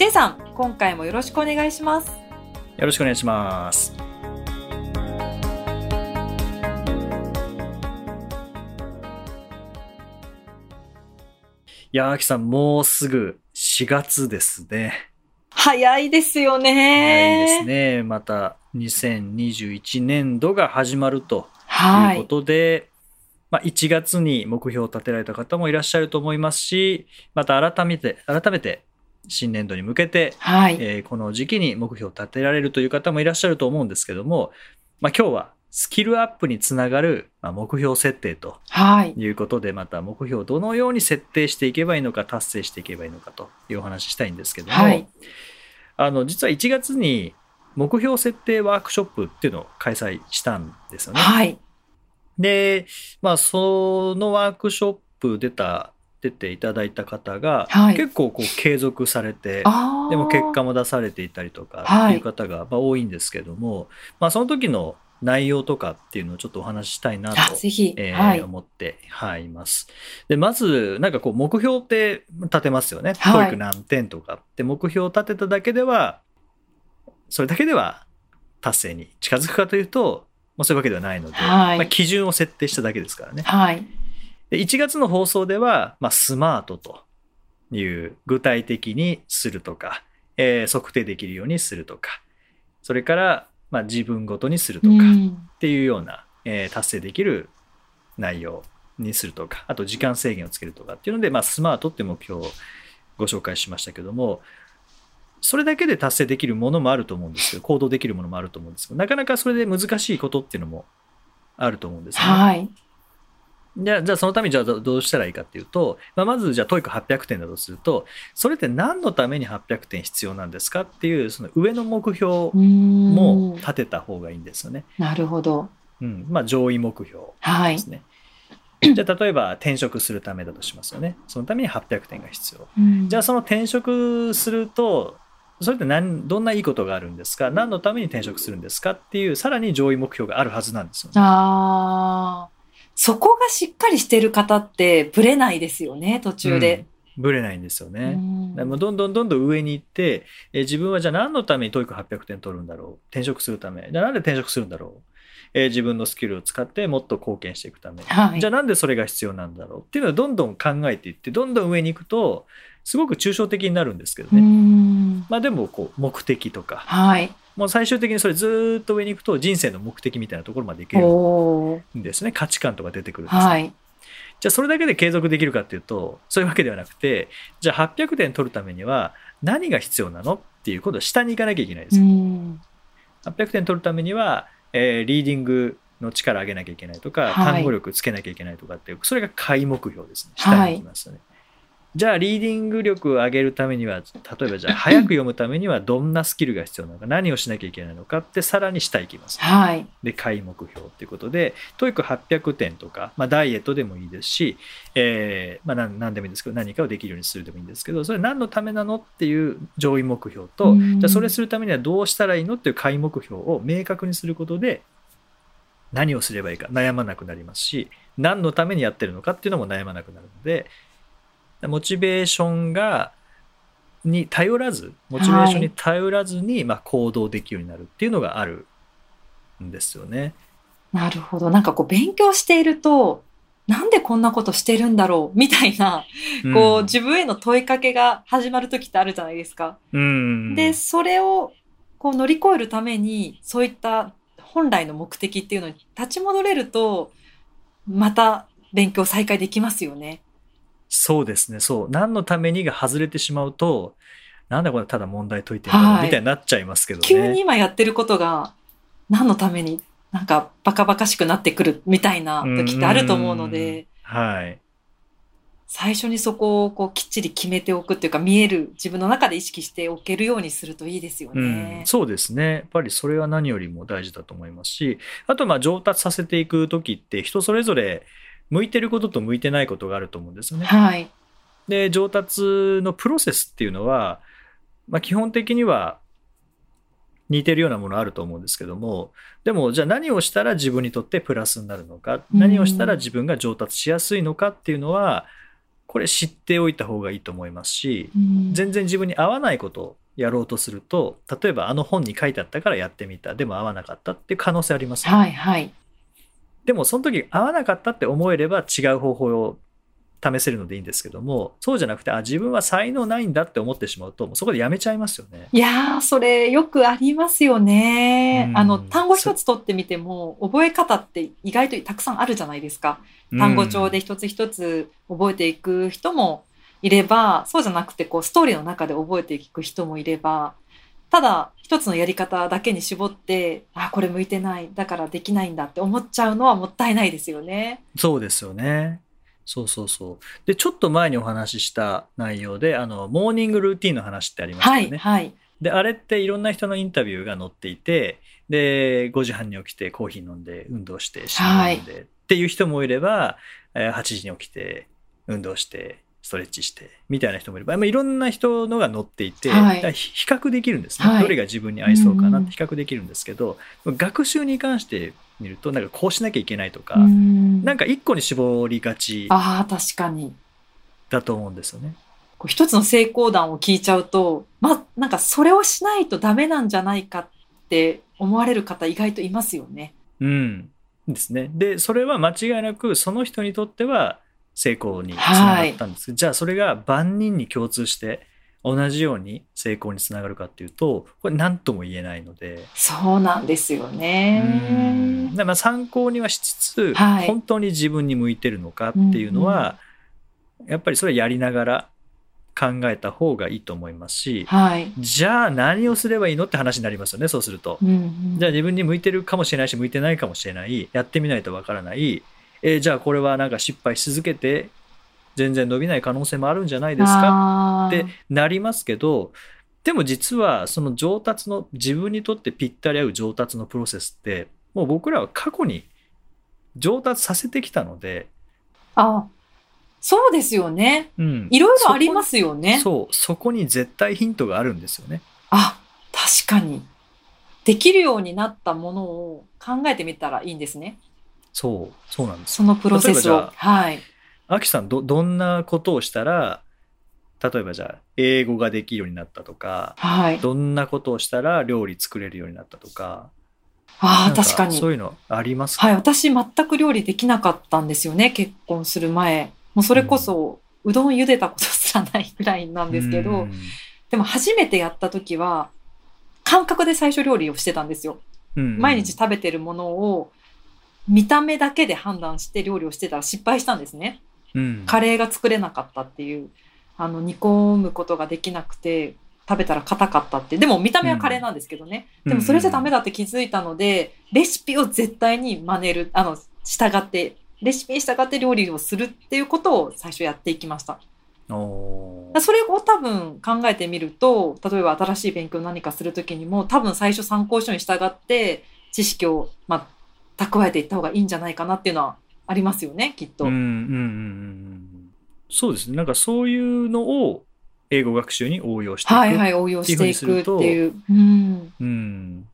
J さん、今回もよろしくお願いします。よろしくお願いしますいやきさん、もうすぐ4月ですね。早いですよ早ね。いですね。また2021年度が始まるとはい。いうことで、まあ、1月に目標を立てられた方もいらっしゃると思いますし、また改めて、改めて新年度に向けて、はい。えーこの時期に目標を立てられるという方もいらっしゃると思うんですけども、まあ、今日はスキルアップにつながる、まあ、目標設定とはい。いうことで、また目標をどのように設定していけばいいのか、達成していけばいいのかというお話ししたいんですけども、はい。あの実は1月に目標設定ワークショップっていうのを開催したんですよね。はい。で、まあ、そのワークショップ出た、出ていただいた方が、はい結構こう継続されて、でも結果も出されていたりとかはいっていう方がまあ多いんですけども、まあ、その時の内容とかっていうのをちょっとお話ししたいなとあ、ぜひ。えーはい。思って、はい、います。で、まず、なんかこう、目標って立てますよね。はい TOEIC 何点とかって目標を立てただけでは、それだけでは達成に近づくかというと、もうそういうわけではないので、はいまあ、基準を設定しただけですからね。はい。で1月の放送では、まあ、スマートという具体的にするとか、えー測定できるようにするとか、それから、まあ、自分ごとにするとか、うんっていうような、えー達成できる内容にするとか、あと時間制限をつけるとかっていうので、まあ、スマートって目標をご紹介しましたけども、それだけで達成できるものもあると思うんですけど、行動できるものもあると思うんですけど、なかなかそれで難しいことっていうのもあると思うんですね。はい。じゃあ、じゃあそのためにじゃあどどうしたらいいかっていうと、まあ、まずじゃあ TOEIC800 点だとすると、それって何のために800点必要なんですかっていう、その上の目標もも立てた方がいいんですよね。なるほど。うん。まあ上位目標はいです。ね。じゃあ例えば転職するためだとしますよね。そのために800点が必要。じゃあその転職すると、それって何どんないいことがあるんですか？何のために転職するんですか？っていう、さらに上位目標があるはずなんですよね。ああ、そこがしっかりしてる方ってブレないですよね、途中で。ぶれないんですようね。んでもうどんどんどんどん上に行って、えー自分はじゃあ何のために TOEIC800 点取るんだろう？転職するため。じゃあなんで転職するんだろう、えー自分のスキルを使ってもっと貢献していくため。はいじゃあなんでそれが必要なんだろう？っていうのをどんどん考えていって、どんどん上に行くと、すごく抽象的になるんですけどうね。んまあでもこう目的とか、はい。もう最終的にそれずーっと上に行くと人生の目的みたいなところまで行けるんですね。価値観とか出てくるんですねはい。じゃあそれだけで継続できるかっていうと、そういうわけではなくて、じゃあ800点取るためには何が必要なのっていう、今度は下に行かなきゃいけないでうす。ん800点取るためには、えーリーディングの力上げなきゃいけないとか、はい単語力つけなきゃいけないとかっていう、それが下位目標ですね。下に行きますよね。じゃあリーディング力を上げるためには、例えばじゃあ 早く読むためにはどんなスキルが必要なのか、何をしなきゃいけないのかってさらに下行きます。はい。で、下目標っていうことで、TOEIC800 点とか、まあ、ダイエットでもいいですし、えーまあ、なん何でもいいんですけど、何かをできるようにするでもいいんですけど、それ何のためなのっていう上位目標と、うんじゃあそれするためにはどうしたらいいのっていう下位目標を明確にすることで、何をすればいいか悩まなくなりますし、何のためにやってるのかっていうのも悩まなくなるので、モチベーションが、に頼らず、モチベーションに頼らずに、まあ、行動できるようになるっていうのがあるんですよね。なるほど。なんかこう勉強していると、なんでこんなことしてるんだろう？みたいな、こう自分への問いかけが始まる時ってあるじゃないですか。うん、で、それをこう乗り越えるために、そういった本来の目的っていうのに立ち戻れると、また勉強再開できますよね。そうですね、そう。何のためにが外れてしまうと、なんだこれただ問題解いてるんだろうはいみたいになっちゃいますけどね。急に今やってることが何のためになんかバカバカしくなってくるみたいな時ってあると思うので、はい。最初にそこをこうきっちり決めておくっていうか見える自分の中で意識しておけるようにするといいですようんね。そうですね。やっぱりそれは何よりも大事だと思いますし、あとまあ上達させていく時って人それぞれ向いてることと向いてないことがあると思うんですよね。はい。で、上達のプロセスっていうのは、まあ基本的には似てるようなものあると思うんですけども、でもじゃあ何をしたら自分にとってプラスになるのか、うん何をしたら自分が上達しやすいのかっていうのは、これ知っておいた方がいいと思いますし、うん全然自分に合わないことをやろうとすると例えばあの本に書いてあったからやってみたでも合わなかったっていう可能性ありますよね、はいはい。でもその時合わなかったって思えれば違う方法を試せるのでいいんですけどもそうじゃなくてあ自分は才能ないんだって思ってしまうともうそこでやめちゃいますよねいやー、それよくありますよねう。んあの、単語一つ取ってみても、覚え方って意外とたくさんあるじゃないですか。単語帳で一つ一つ覚えていく人もいれば、そうじゃなくて、こう、ストーリーの中で覚えていく人もいれば、ただ、一つのやり方だけに絞って、あ、これ向いてない、だからできないんだって思っちゃうのはもったいないですよね。そうですよねそうそうそうでちょっと前にお話しした内容であのモーニングルーティンの話ってありましたはい、よね、はい。で、あれっていろんな人のインタビューが載っていて、で、5時半に起きてコーヒー飲んで、運動して、新聞飲んで、っていう人もいれば、えー8時に起きて、運動して、ストレッチして、みたいな人もいれば、まあ、いろんな人のが載っていて、はい比比較できるんですね、はいどれが自分に合いそうかなっうんて比較できるんですけど、学習に関して見ると、なんかこうしなきゃいけないとか、うんなんか一個に絞りがちああ、確かに。だと思うんですよね。こう一つの成功談を聞いちゃうと、ま、なんかそれをしないとダメなんじゃないかって思われる方意外といますよね。うん。ですね。で、それは間違いなく、その人にとっては成功につながったんですけど、じゃあそれが万人に共通して、同じように成功につながるかっていうと、これ何とも言えないので、そうなんですようんね。まあ参考にはしつつ、はい本当に自分に向いてるのかっていうのは、やっぱりそれはやりながら考えた方がいいと思いますし、はい。じゃあ何をすればいいのって話になりますよね、そうすると。うんうんじゃあ自分に向いてるかもしれないし、向いてないかもしれない。やってみないとわからない。えーじゃあこれはなんか失敗し続けて、全然伸びない可能性もあるんじゃないですか？ってなりますけど、でも実はその上達の、自分にとってぴったり合う上達のプロセスって、もう僕らは過去に上達させてきたので、あ、そうですよね。うん。いろいろありますよね。そう、そこに絶対ヒントがあるんですよね。あ、確かに。できるようになったものを考えてみたらいいんですね。そう、そうなんです。そのプロセスを。はい。アキさんど、どんなことをしたら、例えばじゃあ、英語ができるようになったとか、はい。どんなことをしたら料理作れるようになったとか、ああ、確かに。そういうのありますか？はい、私全く料理できなかったんですよね、結婚する前。もうそれこそ、うどん茹でたことすらないぐらいなんですけど、うんでも初めてやった時は、感覚で最初料理をしてたんですよ。うん毎日食べてるものを見た目だけで判断して料理をしてたら失敗したんですね。うんカレーが作れなかったっていう、あの、煮込むことができなくて、食べたら硬かったって。でも見た目はカレーなんですけどね。うんでもそれじゃダメだって気づいたので、レシピを絶対に真似る、あの、従って、レシピに従って料理をするっていうことを最初やっていきました。それを多分考えてみると、例えば新しい勉強を何かするときにも、多分最初参考書に従って知識を、まあ、蓄えていった方がいいんじゃないかなっていうのはありますよね、きっと。うんうんうんそうですね。なんかそういうのを英語学習に応用していく。はいはい、応用していくっていう。うん。うん。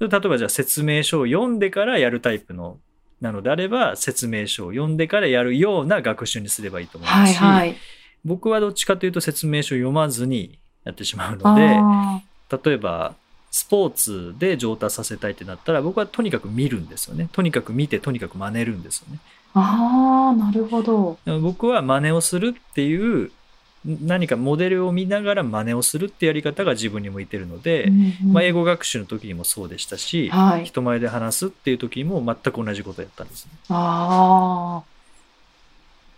例えばじゃあ説明書を読んでからやるタイプのなのであれば説明書を読んでからやるような学習にすればいいと思いますし、はいはい。僕はどっちかというと説明書を読まずにやってしまうのであ例えばスポーツで上達させたいってなったら僕はとにかく見るんですよねとにかく見てとにかく真似るんですよねーあー、なるほど。僕は真似をするっていう何かモデルを見ながら真似をするってやり方が自分に向いてるので、うんうんまあ、英語学習の時にもそうでしたし、はい。人前で話すっていう時も全く同じことやったんですね。ああ。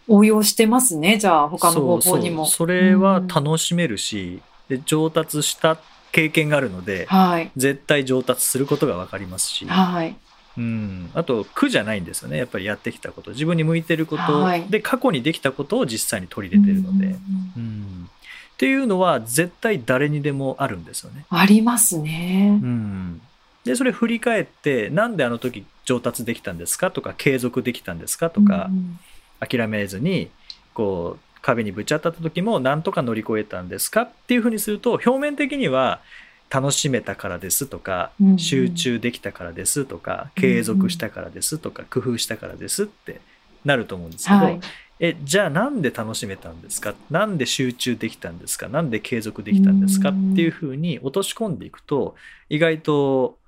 応用してますね、じゃあ、他の方法にも。そうそうそれは楽しめるし、で上達した経験があるので、はい。絶対上達することが分かりますし、はい。うん、あと苦じゃないんですよね。やっぱりやってきたこと。自分に向いてること、はい。で過去にできたことを実際に取り入れてるので、うんうんっていうのは絶対誰にでもあるんですよね。ありますね。う。ん、でそれ振り返ってなんであの時上達できたんですか？とか継続できたんですか？とか、うん。諦めずにこう壁にぶち当たった時もなんとか乗り越えたんですかっていうふうにすると表面的には楽しめたからですとか、うんうん集中できたからですとか継続したからですとか、工夫したからですってなると思うんですけど、はい。えじゃあなんで楽しめたんですか？なんで集中できたんですか？なんで継続できたんですかうんっていうふうに落とし込んでいくと意外と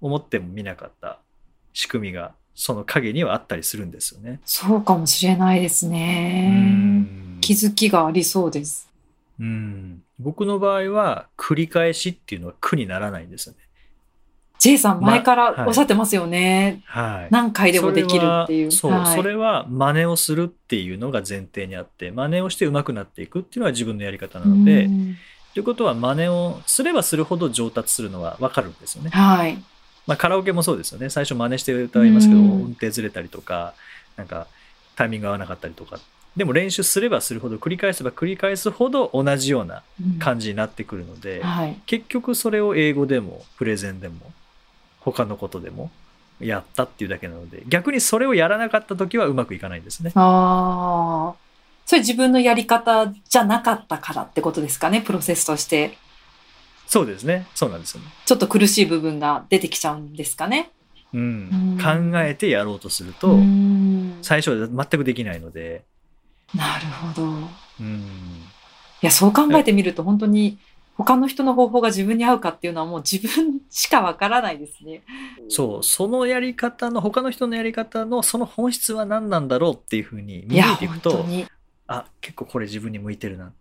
思ってもみなかった仕組みがその影にはあったりするんですよね。そうかもしれないですうね。ん気づきがありそうです。うん僕の場合は繰り返しっていうのは苦にならないんですよね。J さん前からはいおっしゃってますよね。はい。何回でもできるっていう。それはそれは真似をするっていうのが前提にあって、真似をして上手くなっていくっていうのは自分のやり方なので、うんということは真似をすればするほど上達するのは分かるんですよね。はい。まあカラオケもそうですよね。最初真似して歌いますけど、うん音程ずれたりとか、なんかタイミング合わなかったりとか。でも練習すればするほど、繰り返せば繰り返すほど同じようなうん感じになってくるので、はい。結局それを英語でもプレゼンでも他のことでもやったっていうだけなので逆にそれをやらなかった時はうまくいかないんですね。ああ。それ自分のやり方じゃなかったからってことですかね、プロセスとして。そうですねそうなんですよね。ちょっと苦しい部分が出てきちゃうんですかね。うんうん考えてやろうとすると、うん最初は全くできないので、なるほど。いうん、や、そう考えてみると本当に他の人の方法が自分に合うかっていうのはもう自分しかわからないですね。そうそのやり方の他の人のやり方のその本質は何なんだろうっていうふうに見ていくと。あ結構これ自分に向いてるな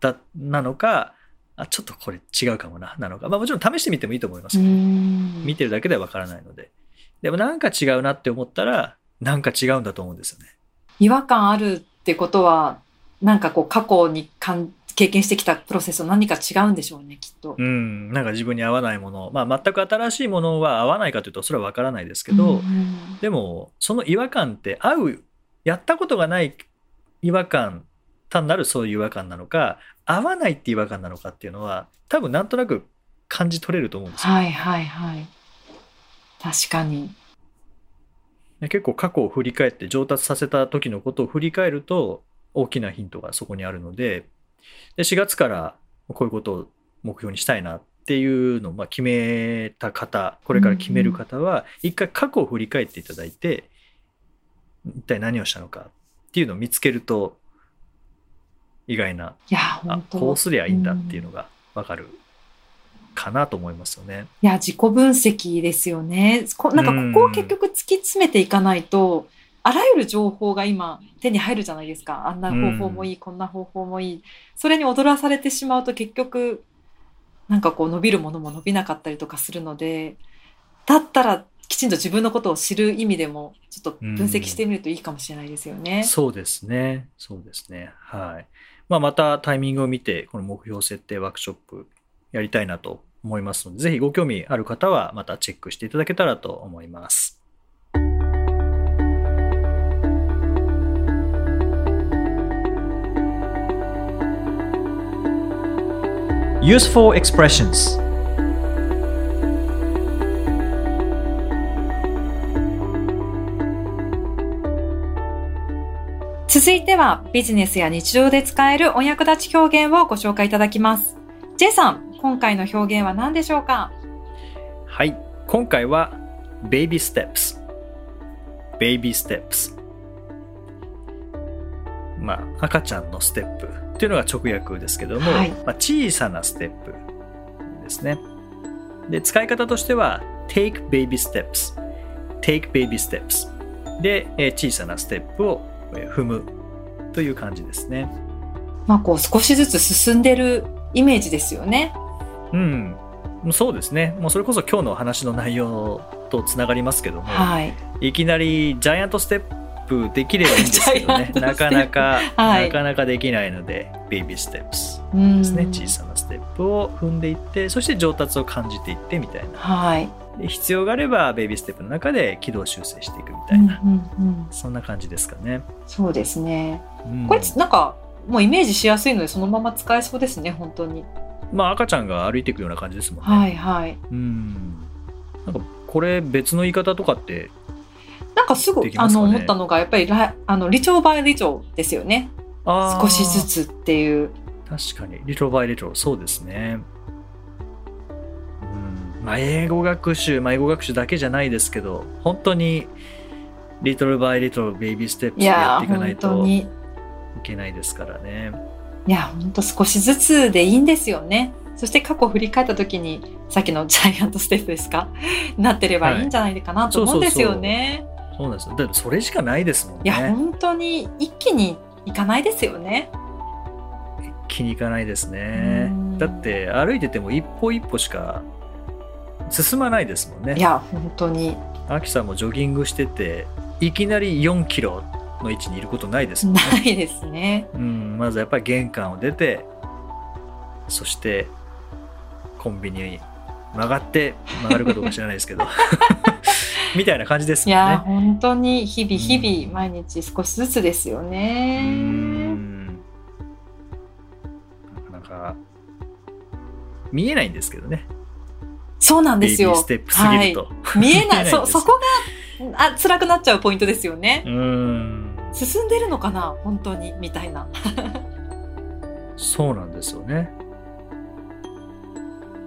だなのかあちょっとこれ違うかもななのか、まあ、もちろん試してみてもいいと思いますうけどん見てるだけではわからないので。でもなんか違うなって思ったら、なんか違うんだと思うんですよね。違和感あるってことは、なんかこう過去にかん経験してきたプロセスと何か違うんでしょうね、きっと。うん、なんか自分に合わないもの、まあ全く新しいものは合わないかというとそれはわからないですけど、うんでもその違和感って合う、やったことがない違和感、単なるそういう違和感なのか、合わないって違和感なのかっていうのは、多分なんとなく感じ取れると思うんですよ。はいはいはい。確かに。で結構過去を振り返って上達させた時のことを振り返ると大きなヒントがそこにあるのでで4月からこういうことを目標にしたいなっていうのをまあ決めた方これから決める方は一回過去を振り返っていただいて一体何をしたのかっていうのを見つけると意外なあこうすりゃいいんだっていうのが分かるかなと思いますよね。いや、自己分析ですよね。こなんかここを結局突き詰めていかないと、あらゆる情報が今手に入るじゃないですか。あんな方法もいい、こんな方法もいい。それに踊らされてしまうと結局、なんかこう伸びるものも伸びなかったりとかするので、だったらきちんと自分のことを知る意味でも、ちょっと分析してみるといいかもしれないですよね。そうですね。そうですね。はい。まあ、またタイミングを見て、この目標設定ワークショップやりたいなと思いますので、ぜひご興味ある方はまたチェックしていただけたらと思います。Useful expressions 続いてはビジネスや日常で使えるお役立ち表現をご紹介いただきます。J さん、今回の表現は何でしょうか？はい。今回は Baby Steps。Baby Steps。まあ、赤ちゃんのステップっていうのが直訳ですけども、はいまあ、小さなステップですね。で、使い方としては Take Baby Steps。Take Baby Steps。で、えー小さなステップをえー踏むという感じですね。まあこう少しずつ進んでるイメージですよね。うん。そうですね。もうそれこそ今日の話の内容とつながりますけども、はい。いきなりジャイアントステップできればいいんですけどね なかなか、はいなかなかできないのでベイビーステップスうんですね小さなステップを踏んでいってそして上達を感じていってみたいなはい。で必要があればベイビーステップの中で軌道修正していくみたうんいな、うんうんそんな感じですかね。そうですね。うんこれなんかもうイメージしやすいのでそのまま使えそうですね本当に。まあ赤ちゃんが歩いていくような感じですもんね。はいはい。うん。なんかこれ別の言い方とかってなんかすぐ、ね？の思ったのがやっぱりらあの理長バイ理長ですよね。少しずつっていう。確かにリトルバイリトルそうですね。うんまあ英語学習、まあ、英語学習だけじゃないですけど本当にリトルバイリトルベイビーステップいでやっていかないといけないですからね。いや本当少しずつでいいんですよね。そして過去を振り返った時にさっきの ジャイアントステップですか？なってればいいんじゃないかなと思うんですよね。そうなんですよ。だってそれしかないですもんいやね。本当に一気にいかないですよね。一気にいかないですねうん。だって歩いてても一歩一歩しか進まないですもんね。いや本当にアキさんもジョギングしてていきなり4キロの位置にいることないですもんね。ないですね。うん、まずやっぱり玄関を出てそしてコンビニに曲がって曲がるかどうか知らないですけど みたいな感じですいやもんね。本当に日々うん日々毎日少しずつですようね。んなかなか見えないんですけどねそうなんですよ。ステップすぎると。はい、見えない。そこが、あ、辛くなっちゃうポイントですよね。うん進んでるのかな？本当に、みたいな。そうなんですよね。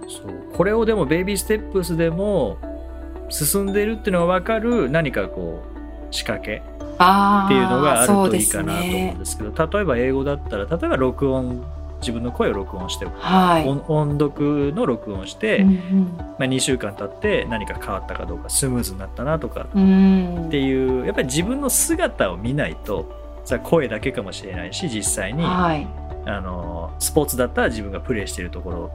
そうこれをでもベイビーステップスでも進んでるっていうのが分かる何かこう仕掛けっていうのがあるといいかなと思うんね。ですけど例えば英語だったら例えば録音自分の声を録音して、はい。音音読の録音して、うんまあ、2週間経って何か変わったかどうかスムーズになったなとかうん。うんっていうやっぱり自分の姿を見ないとさ声だけかもしれないし実際にはい。あのスポーツだったら自分がプレーしているところ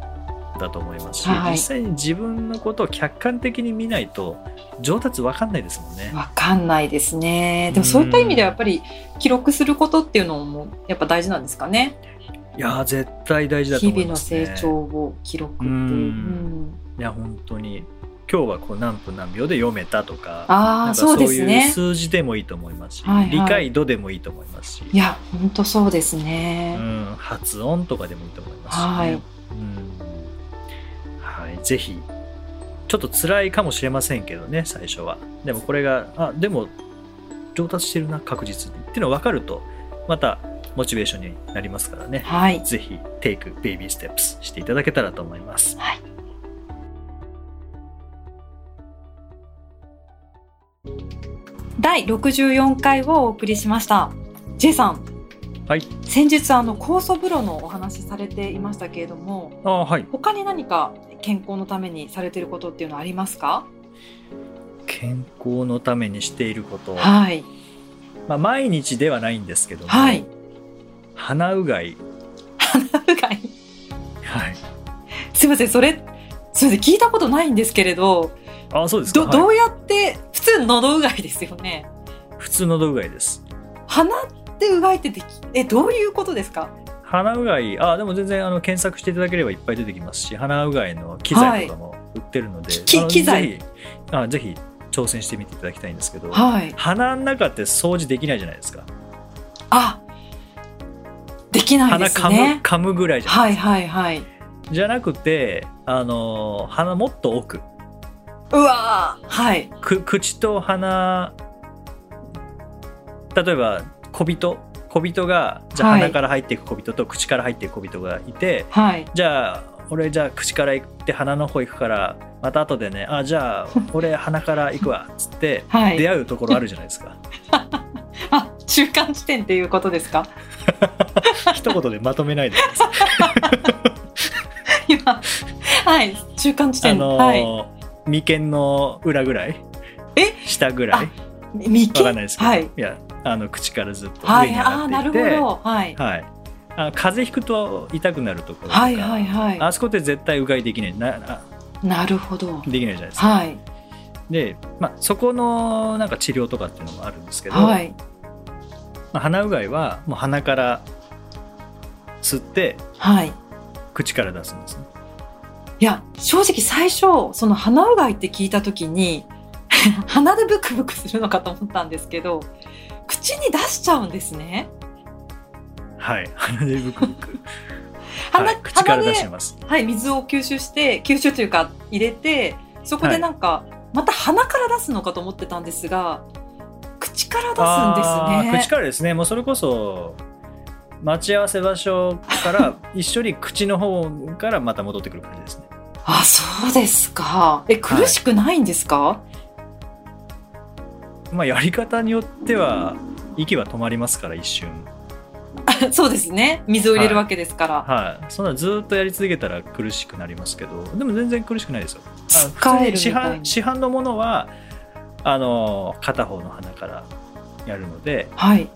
だと思いますし、はい実際に自分のことを客観的に見ないと上達わかんないですもんね。わかんないですね。でもそういった意味ではやっぱり記録することっていうのもやっぱ大事なんですかね。いやー絶対大事だと日思います、ね。々の成長を記録っていう。うん。うん。いや本当に。今日はこう何分何秒で読めたとかあそうですいうね。数字でもいいと思いますし、はいはい。理解度でもいいと思いますし、いや、本当そうですうね。ん、発音とかでもいいと思いますし、ね。はい。うん。はい、ぜひ。ちょっと辛いかもしれませんけどね最初は。でもこれがあでも上達してるな確実に。っていうのが分かるとまたモチベーションになりますからねはい。ぜひテイクベイビーステップスしていただけたらと思いますはい。第64回をお送りしました。J さん、はい先日あの酵素風呂のお話されていましたけれども、あはい他に何か健康のためにされていることっていうのはありますか？健康のためにしていること、はい。まあ、毎日ではないんですけども、はい。鼻うがい、うがい。はい、すいません、それ、すいません、聞いたことないんですけれど、あそうですか、ど、はい。どうやって、普通喉うがいですよね。普通の喉うがいです。鼻でうがいってでき、え、どういうことですか？鼻うがい、あ、でも全然あの検索していただければいっぱい出てきますし、鼻うがいの機材とかも売ってるので、あのき機材？ぜひあ、ぜひ挑戦してみていただきたいんですけど、はい。鼻の中って掃除できないじゃないですか。あ、できないです鼻噛む、ね。噛むぐらいじゃないはいですか。はいはい。じゃなくて、あの、鼻もっと奥、うわーはい。く口と鼻、例えば小人、小人が、じゃ鼻から入っていく小人と口から入っていく小人がいて、はい。じゃあ俺じゃあ口から行って鼻の方行くからまた後でねあじゃあ俺鼻から行くわっつってはい。出会うところあるじゃないですかあ、中間地点っていうことですか？一言でまとめないで 今、はい。中間地あ点。のはい。ー眉間の裏ぐらい？え？下ぐらい？眉間？わかんないですけど、はい。いやあの口からずっとはい。上に上ああー、なるがっていって、ほど。はい。はいあ風邪ひくと痛くなるところとか、はいはいはい。あそこって絶対うがいできないなあなるほど。できないじゃないですか、はい。で、まあ、そこのなんか治療とかっていうのもあるんですけど、はい。まあ、鼻うがいはもう鼻から吸ってはい。口から出すんですね。いや正直最初その鼻うがいって聞いた時に 鼻でブクブクするのかと思ったんですけど口に出しちゃうんですね。はい。鼻でブクブク。鼻,、はい、口から出してます。はい、水を吸収して吸収というか入れてそこでなんか、また鼻から出すのかと思ってたんですが口から出すんですね。口からですね。もうそれこそ待ち合わせ場所から 一緒に口の方からまた戻ってくる感じですね。あそうですか。え苦しくないんですか、まあやり方によっては息は止まりますから一瞬。そうですね。水を入れるわけですから、はい。そんなずっとやり続けたら苦しくなりますけどでも全然苦しくないですよ。市販市販のものはあの片方の鼻からやるので、はい。うん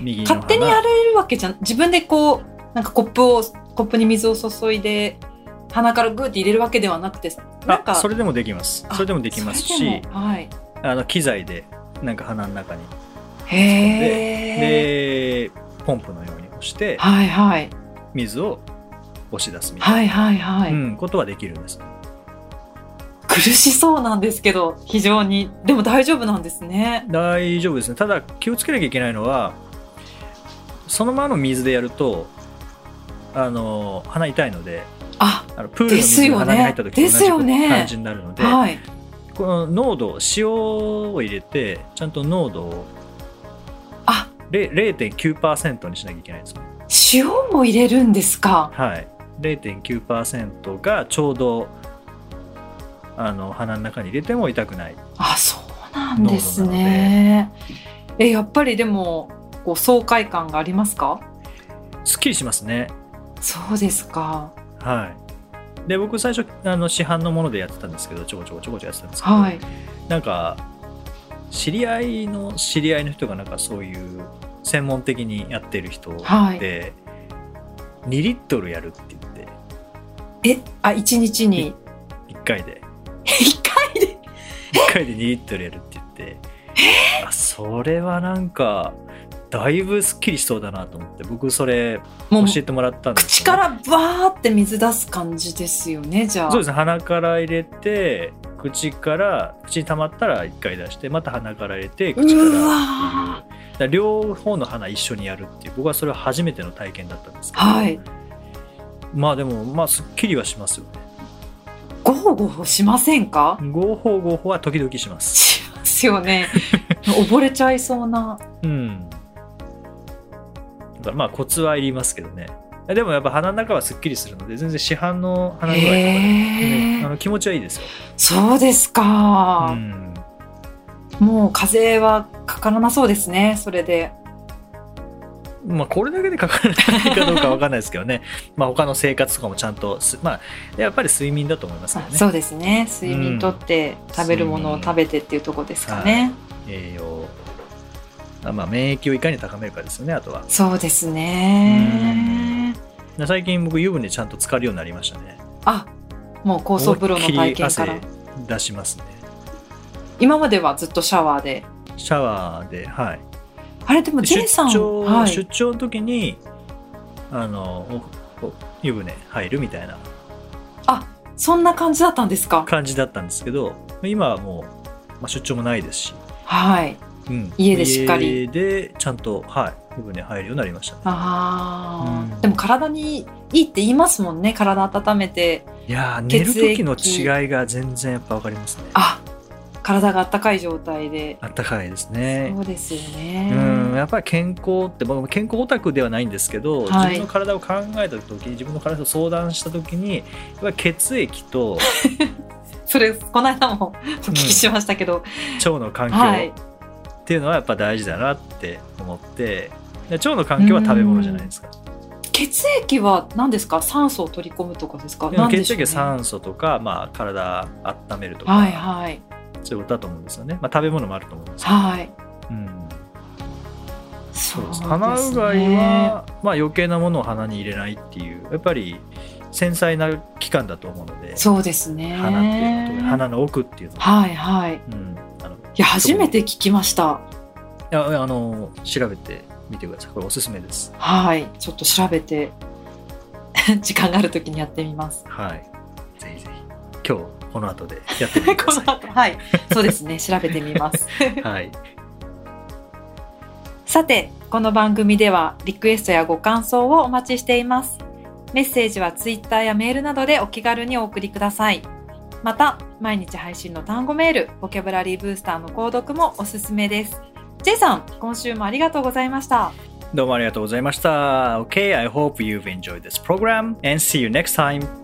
右勝手にやれるわけじゃん。自分でこうなんかコップをコップに水を注いで鼻からグーって入れるわけではなくてなんかあそれでもできます。あそれでもできますしはい。あの機材でなんか鼻の中にへえでポンプのように押してはいはい。水を押し出すみたいはいはいはい、な、うん、ことはできるんです苦しそうなんですけど非常に。でも大丈夫なんですね。大丈夫ですね。ただ気をつけなきゃいけないのはそのままの水でやるとあの鼻痛いのでああのプールの水が鼻に入った時と同ですよね。じ感じになるのではい。この濃度塩を入れてちゃんと濃度をあ。れ0.9%にしなきゃいけないんですよ。塩も入れるんですか？はい。0.9%がちょうどあの鼻の中に入れても痛くない。あそうなんですね。えやっぱりでもこう爽快感がありますか？すっきりしますね。そうですか。はい。で僕最初あの市販のものでやってたんですけどちょこちょこちょこちょこやってたんですけど、はい。なんか知り合いの知り合いの人がなんかそういう専門的にやってる人で、はい。2リットルやるって言って。えあ一日に？1回で一回で。1回で2リットルやるって言って。あそれはなんかだいぶすっきりしそうだなと思って。僕それ教えてもらったんですね、からバーって水出す感じですよねじゃあ。そうです。ね鼻から入れて口から口に溜まったら1回出してまた鼻から入れて口からっていう。両方の鼻一緒にやるっていう。僕はそれは初めての体験だったんですけど、はい。まあでもまあすっきりはしますよねゴホゴホしませんか？合法合法は時々します。しますよね。溺れちゃいそうな。うん。だからまあコツはいりますけどね。でもやっぱ鼻の中はすっきりするので全然市販の鼻具合とかで、へね、ーあの気持ちはいいですよ、そうですうか、ん、もう風邪はかからなそうですねそれでまあこれだけでかからないかどうかわかんないですけどね。まあ他の生活とかもちゃんとすまあやっぱり睡眠だと思いますね。そうですね。睡眠とって食べるものを食べてっていうところですかね、栄養。あまあ免疫をいかに高めるかですよねあとは。そうですね。で最近僕湯船ちゃんと浸かるようになりましたね。あもう高層風呂の体験から。出しますね。今まではずっとシャワーで。シャワーではいあれでもで J さん出張、はい、出張の時にあの湯船入るみたいな。そんな感じだったんですか？感じだったんですけど今はもう、まあ、出張もないですし、はい。うん、家でしっかり。家でちゃんと、はい、湯船入るようになりましたね。あー、うん。でも体にいいって言いますもんね体温めて。いやー寝る時の違いが全然やっぱ分かりますね。あ体が温かい状態で。あったかいですね。そうですよね。うん、やっぱり健康って僕も健康オタクではないんですけど、はい。自分の体を考えた時に自分の体と相談した時にやっぱり血液と それこの間も お聞きしましたけど、腸の環境はい。っていうのはやっぱ大事だなって思ってで腸の環境は食べ物じゃないですか、血液は何ですか？酸素を取り込むとかですか？血液は酸素とか、まあ、体温めるとか、はいはいそういうことだと思うんですよね、まあ、食べ物もあると思うんですけど、はい。うん、そそうです。鼻うがいは、まあ、余計なものを鼻に入れないっていうやっぱり繊細な器官だと思うのでそうですね。鼻っていうのと鼻の奥っていうの。は、はいはい。いうん、あのいや初めて聞きました。やあの調べてみてください。これおすすめです。はい。ちょっと調べて 時間がある時にやってみます。はい。今日この後で やってみてくださこの後、はい。そうですね。調べてみます。い。はい。さて、この番組ではリクエストやご感想をお待ちしています。メッセージはツイッターやメールなどでお気軽にお送りください。また、毎日配信の単語メール、ボキャブラリーブースターの購読もおすすめです。J さん、今週もありがとうございました。どうもありがとうございました。Okay, I hope you've enjoyed this program and see you next time.